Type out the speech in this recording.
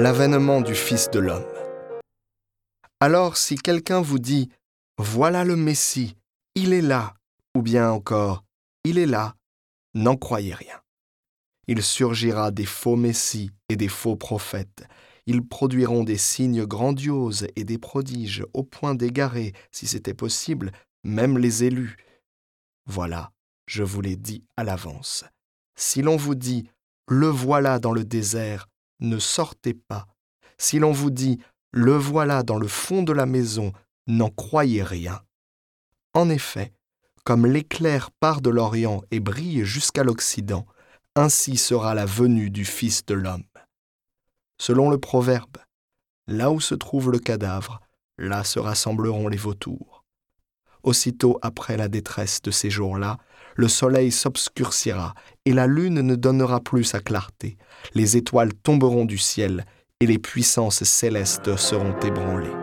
l'avènement du Fils de l'homme. Alors si quelqu'un vous dit, Voilà le Messie, il est là, ou bien encore, il est là, n'en croyez rien. Il surgira des faux messies et des faux prophètes. Ils produiront des signes grandioses et des prodiges au point d'égarer, si c'était possible, même les élus. Voilà, je vous l'ai dit à l'avance. Si l'on vous dit Le voilà dans le désert, ne sortez pas. Si l'on vous dit Le voilà dans le fond de la maison, n'en croyez rien. En effet, comme l'éclair part de l'Orient et brille jusqu'à l'Occident, ainsi sera la venue du Fils de l'homme. Selon le proverbe, là où se trouve le cadavre, là se rassembleront les vautours. Aussitôt après la détresse de ces jours-là, le soleil s'obscurcira et la lune ne donnera plus sa clarté, les étoiles tomberont du ciel et les puissances célestes seront ébranlées.